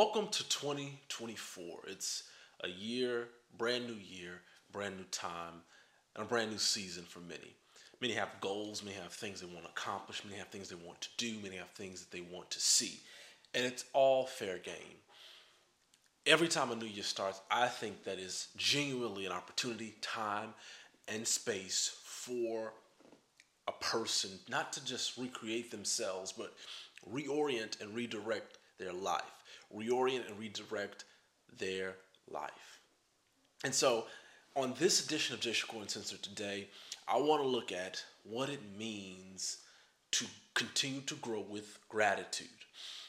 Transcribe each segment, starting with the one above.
Welcome to 2024. It's a year, brand new year, brand new time, and a brand new season for many. Many have goals, many have things they want to accomplish, many have things they want to do, many have things that they want to see. And it's all fair game. Every time a new year starts, I think that is genuinely an opportunity, time, and space for a person not to just recreate themselves, but reorient and redirect their life, reorient and redirect their life. And so, on this edition of Jay Shakur Uncensored today, I want to look at what it means to continue to grow with gratitude.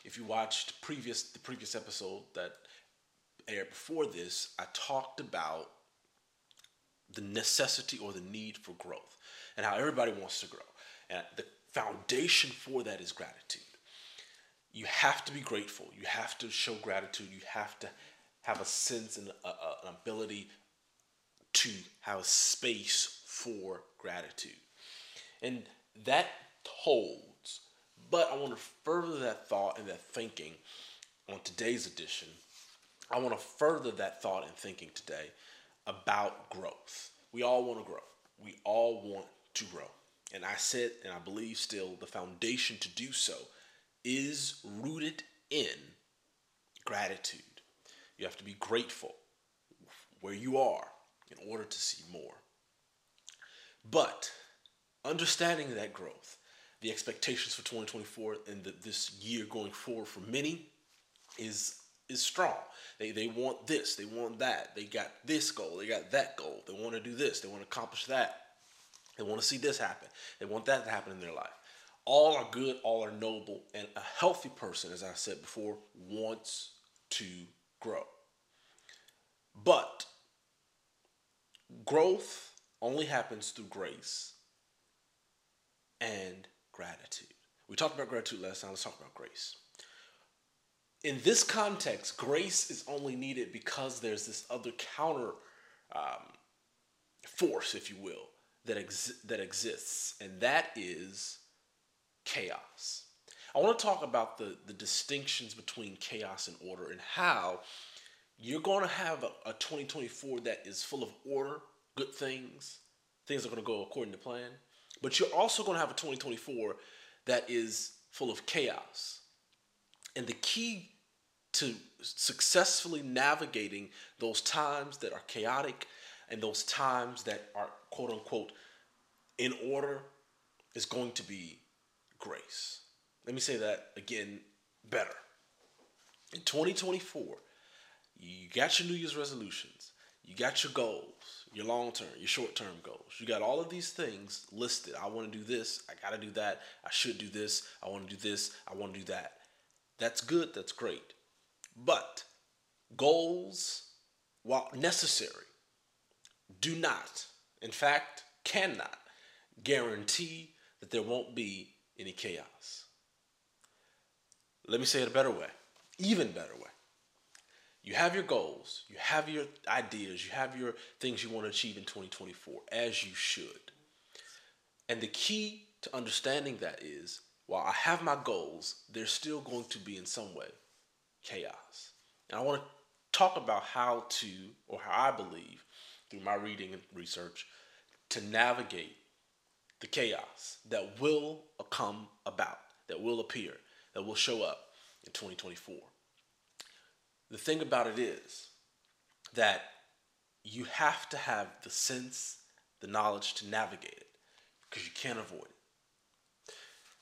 If you watched previous the previous episode that aired before this, I talked about the necessity or the need for growth and how everybody wants to grow. And the foundation for that is gratitude. You have to be grateful. You have to show gratitude. You have to have a sense and a, a, an ability to have a space for gratitude. And that holds. But I want to further that thought and that thinking on today's edition. I want to further that thought and thinking today about growth. We all want to grow. We all want to grow. And I said, and I believe still, the foundation to do so is rooted in gratitude. You have to be grateful where you are in order to see more. But understanding that growth, the expectations for 2024 and the, this year going forward for many is is strong. They they want this, they want that. They got this goal, they got that goal. They want to do this, they want to accomplish that. They want to see this happen. They want that to happen in their life. All are good, all are noble, and a healthy person, as I said before, wants to grow. But growth only happens through grace and gratitude. We talked about gratitude last time. Let's talk about grace. In this context, grace is only needed because there's this other counter um, force, if you will, that, ex- that exists, and that is chaos. I want to talk about the, the distinctions between chaos and order and how you're going to have a, a 2024 that is full of order, good things, things are going to go according to plan. But you're also going to have a 2024 that is full of chaos. And the key to successfully navigating those times that are chaotic and those times that are quote unquote in order is going to be grace. Let me say that again better. In 2024, you got your New Year's resolutions, you got your goals, your long term, your short term goals. You got all of these things listed. I want to do this, I got to do that, I should do this, I want to do this, I want to do that. That's good, that's great. But goals, while necessary, do not, in fact, cannot guarantee that there won't be any chaos. Let me say it a better way, even better way. You have your goals, you have your ideas, you have your things you want to achieve in 2024, as you should. And the key to understanding that is while I have my goals, there's still going to be in some way chaos. And I want to talk about how to, or how I believe, through my reading and research, to navigate the chaos that will come about, that will appear, that will show up in 2024. The thing about it is that you have to have the sense, the knowledge to navigate it because you can't avoid it.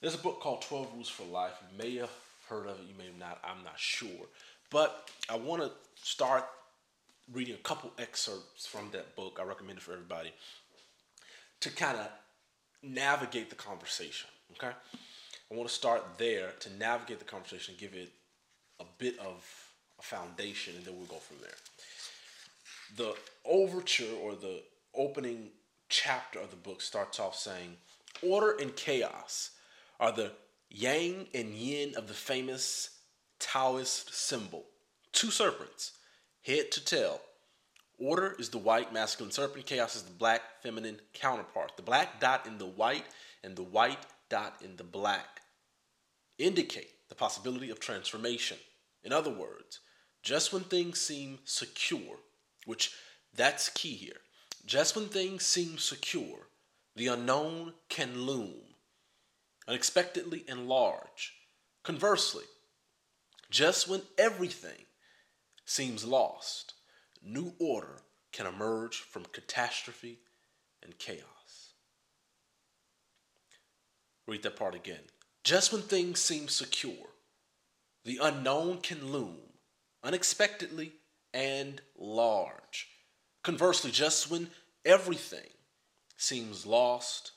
There's a book called 12 Rules for Life. You may have heard of it, you may have not, I'm not sure. But I want to start reading a couple excerpts from that book. I recommend it for everybody to kind of navigate the conversation. Okay, I want to start there to navigate the conversation, give it a bit of a foundation, and then we'll go from there. The overture or the opening chapter of the book starts off saying, "Order and chaos are the yang and yin of the famous Taoist symbol. Two serpents, head to tail, Order is the white masculine serpent, chaos is the black feminine counterpart. The black dot in the white and the white dot in the black indicate the possibility of transformation. In other words, just when things seem secure, which that's key here, just when things seem secure, the unknown can loom unexpectedly and large. Conversely, just when everything seems lost, new order can emerge from catastrophe and chaos. Read that part again. Just when things seem secure, the unknown can loom unexpectedly and large. Conversely, just when everything seems lost,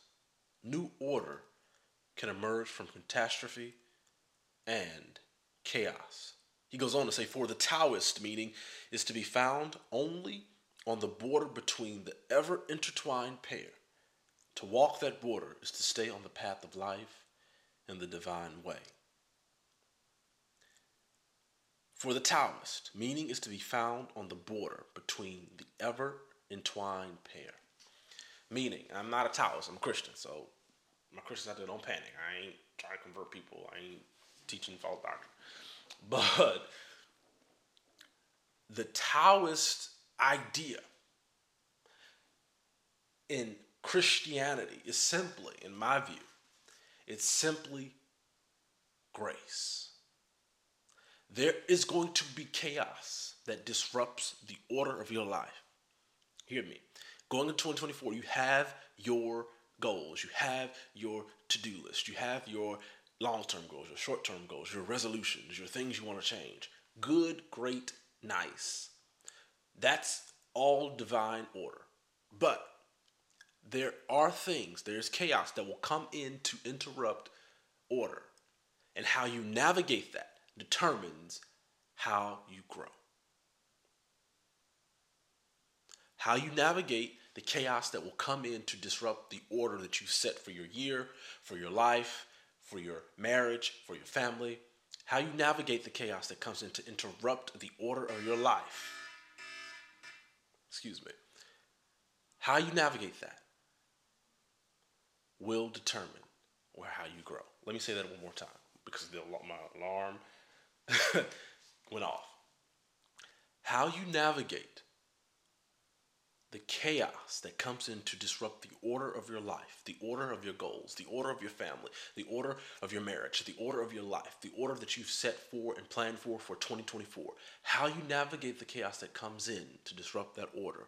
new order can emerge from catastrophe and chaos. He goes on to say, For the Taoist meaning is to be found only on the border between the ever intertwined pair. To walk that border is to stay on the path of life and the divine way. For the Taoist, meaning is to be found on the border between the ever entwined pair. Meaning, I'm not a Taoist, I'm a Christian, so my Christians out there don't panic. I ain't trying to convert people, I ain't teaching false doctrine. But the Taoist idea in Christianity is simply, in my view, it's simply grace. There is going to be chaos that disrupts the order of your life. Hear me. Going into 2024, you have your goals, you have your to do list, you have your long term goals, your short term goals, your resolutions, your things you want to change. Good, great, nice. That's all divine order. But there are things, there's chaos that will come in to interrupt order. And how you navigate that determines how you grow. How you navigate the chaos that will come in to disrupt the order that you set for your year, for your life, for your marriage, for your family. How you navigate the chaos that comes in to interrupt the order of your life. Excuse me. How you navigate that will determine where how you grow. Let me say that one more time because the, my alarm went off. How you navigate the chaos that comes in to disrupt the order of your life, the order of your goals, the order of your family, the order of your marriage, the order of your life, the order that you've set for and planned for for 2024. How you navigate the chaos that comes in to disrupt that order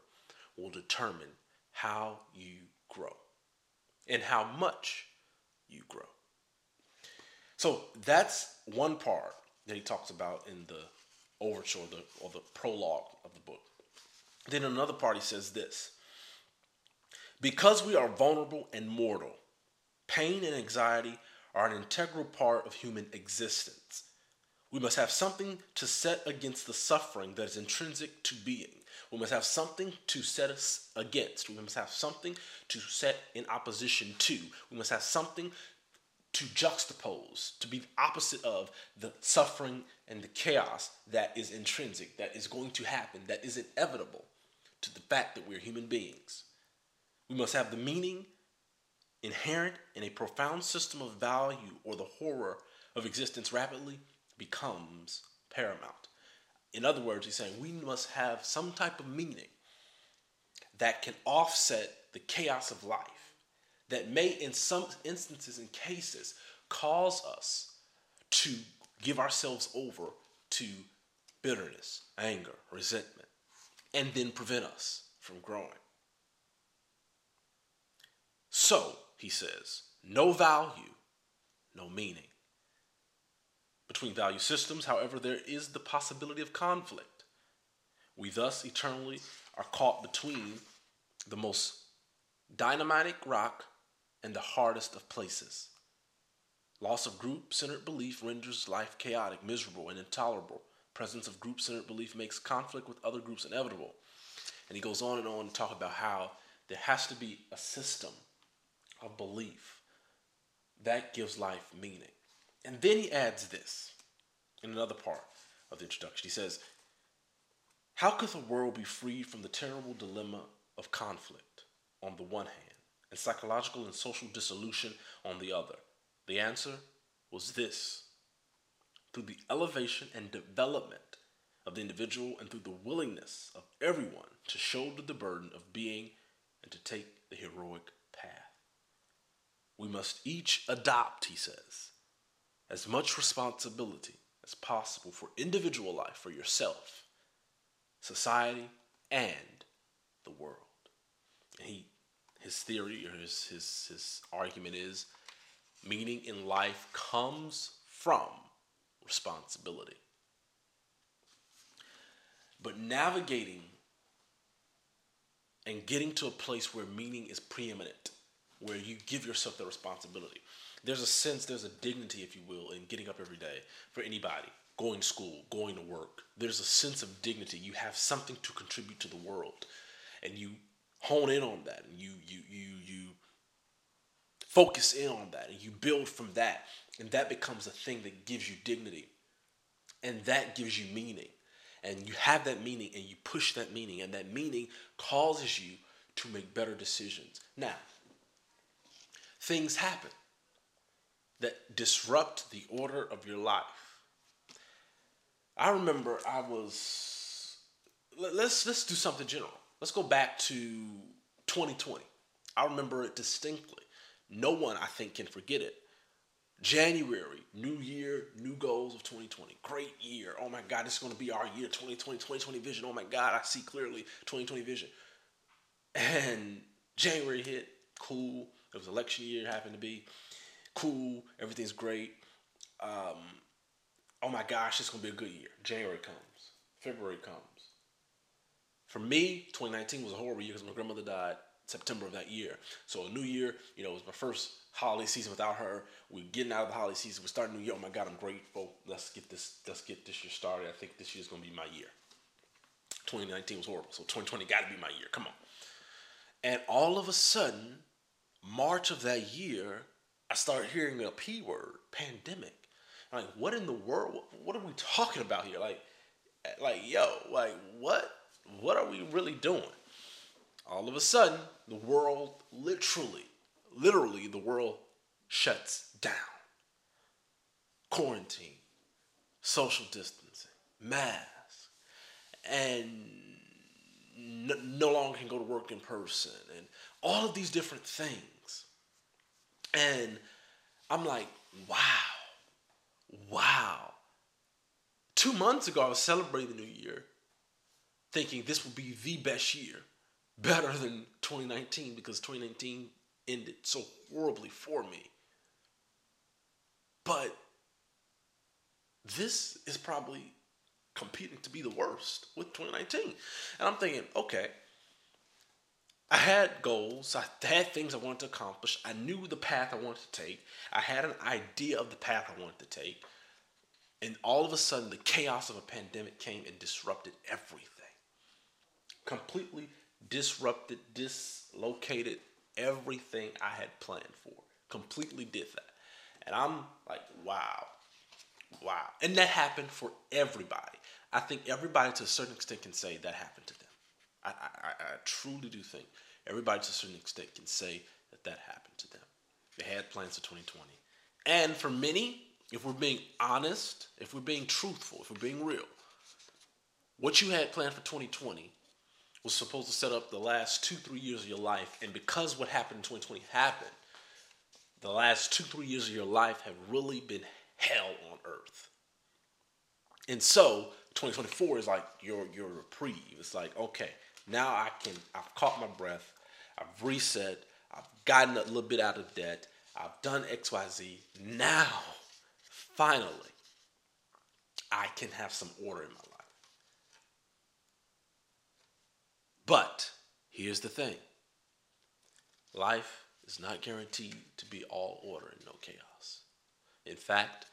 will determine how you grow and how much you grow. So that's one part that he talks about in the overture or the, or the prologue of the book. Then another party says this Because we are vulnerable and mortal, pain and anxiety are an integral part of human existence. We must have something to set against the suffering that is intrinsic to being. We must have something to set us against. We must have something to set in opposition to. We must have something to juxtapose, to be the opposite of the suffering and the chaos that is intrinsic, that is going to happen, that is inevitable to the fact that we're human beings. We must have the meaning inherent in a profound system of value, or the horror of existence rapidly becomes paramount. In other words, he's saying we must have some type of meaning that can offset the chaos of life that may, in some instances and cases, cause us to give ourselves over to bitterness, anger, resentment, and then prevent us from growing. So, he says, no value, no meaning. Between value systems, however, there is the possibility of conflict. We thus eternally are caught between the most dynamic rock and the hardest of places. Loss of group centered belief renders life chaotic, miserable, and intolerable. Presence of group centered belief makes conflict with other groups inevitable. And he goes on and on to talk about how there has to be a system of belief that gives life meaning. And then he adds this in another part of the introduction. He says, How could the world be freed from the terrible dilemma of conflict on the one hand and psychological and social dissolution on the other? The answer was this through the elevation and development of the individual and through the willingness of everyone to shoulder the burden of being and to take the heroic path. We must each adopt, he says, as much responsibility as possible for individual life, for yourself, society, and the world. And he, his theory or his, his, his argument is meaning in life comes from responsibility. But navigating and getting to a place where meaning is preeminent, where you give yourself the responsibility. There's a sense, there's a dignity, if you will, in getting up every day for anybody, going to school, going to work. There's a sense of dignity. You have something to contribute to the world. And you hone in on that and you you you you focus in on that and you build from that and that becomes a thing that gives you dignity. And that gives you meaning. And you have that meaning and you push that meaning and that meaning causes you to make better decisions. Now things happen that disrupt the order of your life. I remember i was let's let's do something general. Let's go back to 2020 i remember it distinctly no one i think can forget it January, new year, new goals of 2020. Great year. Oh my God, this is going to be our year 2020, 2020 vision. Oh my God, I see clearly 2020 vision. And January hit, cool. It was election year, happened to be cool. Everything's great. Um, oh my gosh, it's going to be a good year. January comes, February comes. For me, 2019 was a horrible year because my grandmother died September of that year. So a new year, you know, it was my first holiday season without her. We're getting out of the holiday season. We're starting new year. Oh my God, I'm grateful. Let's get this. Let's get this year started. I think this year is to be my year. 2019 was horrible, so 2020 got to be my year. Come on. And all of a sudden, March of that year, I started hearing a P word, pandemic. I'm like, what in the world? What are we talking about here? Like, like, yo, like, what? What are we really doing? All of a sudden, the world literally literally the world shuts down. Quarantine, social distancing, mask, and no, longer can go to work in person, and all of these different things. And I'm like, wow, wow. Two months ago, I was celebrating the new year, thinking this would be the best year, better than 2019, because 2019 ended so horribly for me. But this is probably competing to be the worst with 2019. And I'm thinking, okay, I had goals, I had things I wanted to accomplish, I knew the path I wanted to take, I had an idea of the path I wanted to take. And all of a sudden, the chaos of a pandemic came and disrupted everything. Completely disrupted, dislocated everything I had planned for. Completely did that. And I'm like, wow, wow. And that happened for everybody. I think everybody to a certain extent can say that happened to them. I, I, I truly do think everybody to a certain extent can say that that happened to them. They had plans for 2020. And for many, if we're being honest, if we're being truthful, if we're being real, what you had planned for 2020 was supposed to set up the last two, three years of your life. And because what happened in 2020 happened, the last two, three years of your life have really been hell on earth. And so 2024 is like your your reprieve. It's like, okay, now I can I've caught my breath, I've reset, I've gotten a little bit out of debt, I've done XYZ. Now, finally, I can have some order in my life. But here's the thing life is not guaranteed to be all order and no chaos. In fact,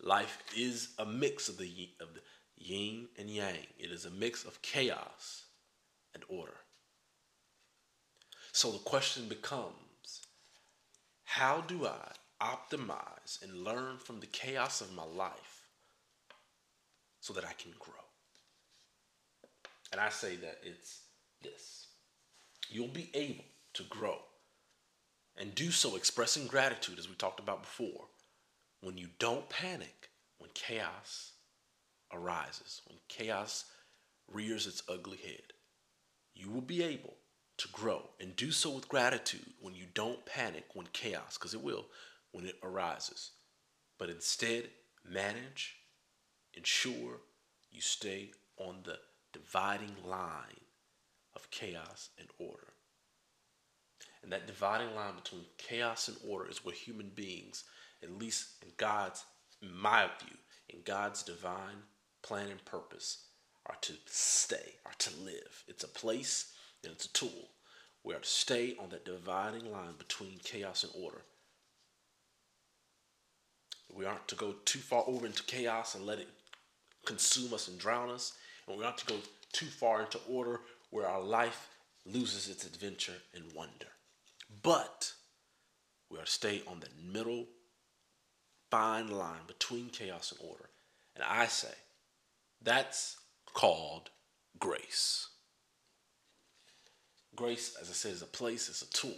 life is a mix of the, of the yin and yang, it is a mix of chaos and order. So the question becomes how do I optimize and learn from the chaos of my life so that I can grow? And I say that it's this. You'll be able to grow and do so expressing gratitude, as we talked about before, when you don't panic when chaos arises, when chaos rears its ugly head, you will be able to grow and do so with gratitude when you don't panic when chaos, because it will, when it arises. But instead, manage, ensure you stay on the dividing line of chaos and order. And that dividing line between chaos and order is where human beings, at least in God's, in my view, in God's divine plan and purpose, are to stay, are to live. It's a place and it's a tool. We are to stay on that dividing line between chaos and order. We aren't to go too far over into chaos and let it consume us and drown us. And we aren't to go too far into order where our life loses its adventure and wonder. But we are to stay on the middle fine line between chaos and order. And I say that's called grace. Grace, as I said, is a place, it's a tool.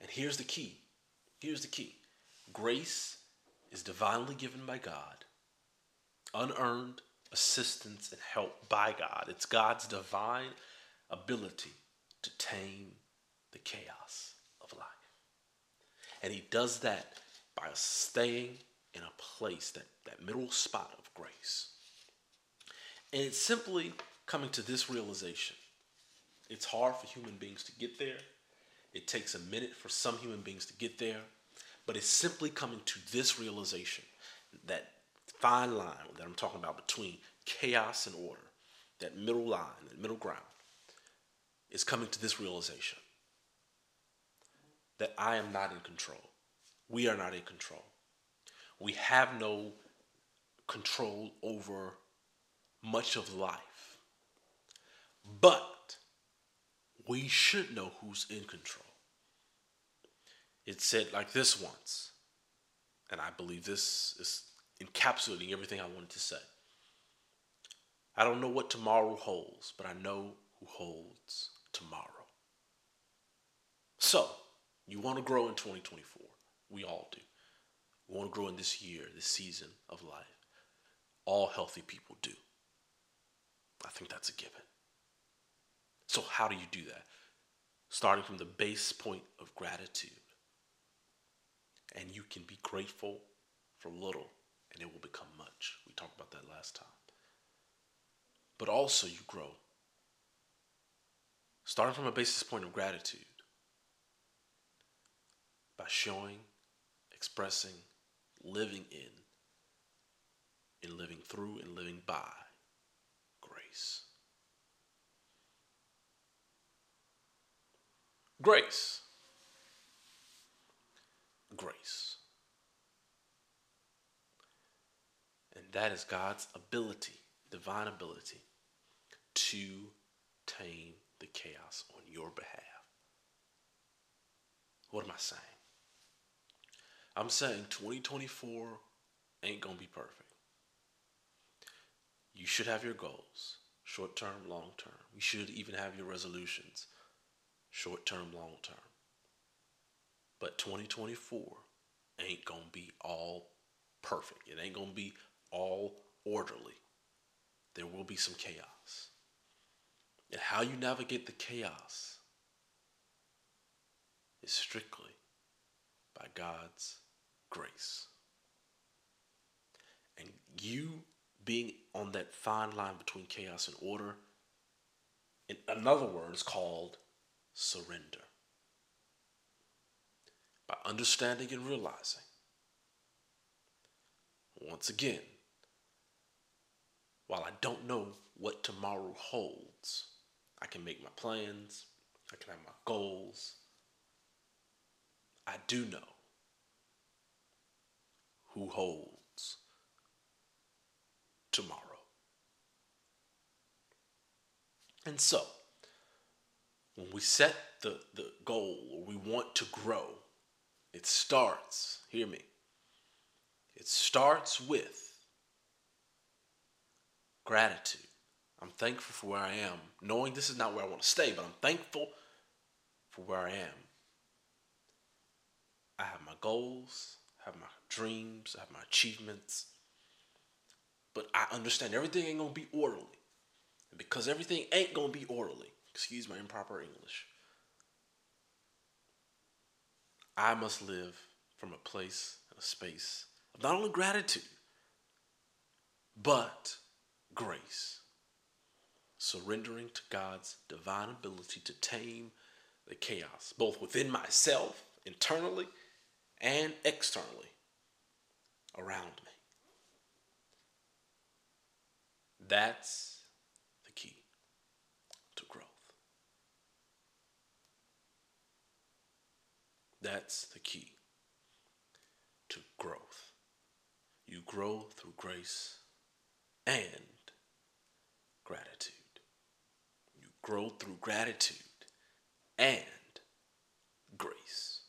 And here's the key. Here's the key. Grace is divinely given by God, unearned assistance and help by God. It's God's divine ability to tame the chaos of life. And He does that by staying in a place, that, that middle spot of grace. And it's simply coming to this realization. It's hard for human beings to get there. It takes a minute for some human beings to get there. But it's simply coming to this realization that fine line that I'm talking about between chaos and order, that middle line, that middle ground, is coming to this realization that I am not in control. We are not in control. We have no control over much of life. But we should know who's in control. It said like this once, and I believe this is encapsulating everything I wanted to say. I don't know what tomorrow holds, but I know who holds tomorrow. So, you want to grow in 2024. We all do. We want to grow in this year, this season of life. All healthy people do. I think that's a given. So, how do you do that? Starting from the base point of gratitude. And you can be grateful for little and it will become much. We talked about that last time. But also, you grow. Starting from a basis point of gratitude by showing, expressing, living in, and living through and living by grace. Grace. Grace. And that is God's ability, divine ability, to tame the chaos on your behalf. What am I saying? I'm saying 2024 ain't going to be perfect. You should have your goals, short term, long term. You should even have your resolutions, short term, long term. But 2024 ain't going to be all perfect. It ain't going to be all orderly. There will be some chaos. And how you navigate the chaos is strictly by God's grace. And you being on that fine line between chaos and order, in another word, is called surrender. By understanding and realizing, once again, while I don't know what tomorrow holds, I can make my plans, I can have my goals. I do know who holds tomorrow. And so, when we set the, the goal or we want to grow, it starts, hear me, it starts with gratitude. I'm thankful for where I am, knowing this is not where I want to stay, but I'm thankful for where I am. I have my goals, I have my dreams, I have my achievements. But I understand everything ain't gonna be orderly. And because everything ain't gonna be orderly, excuse my improper English, I must live from a place and a space of not only gratitude, but grace. Surrendering to God's divine ability to tame the chaos, both within myself, internally, and externally around me. That's the key to growth. That's the key to growth. You grow through grace and gratitude. You grow through gratitude and grace.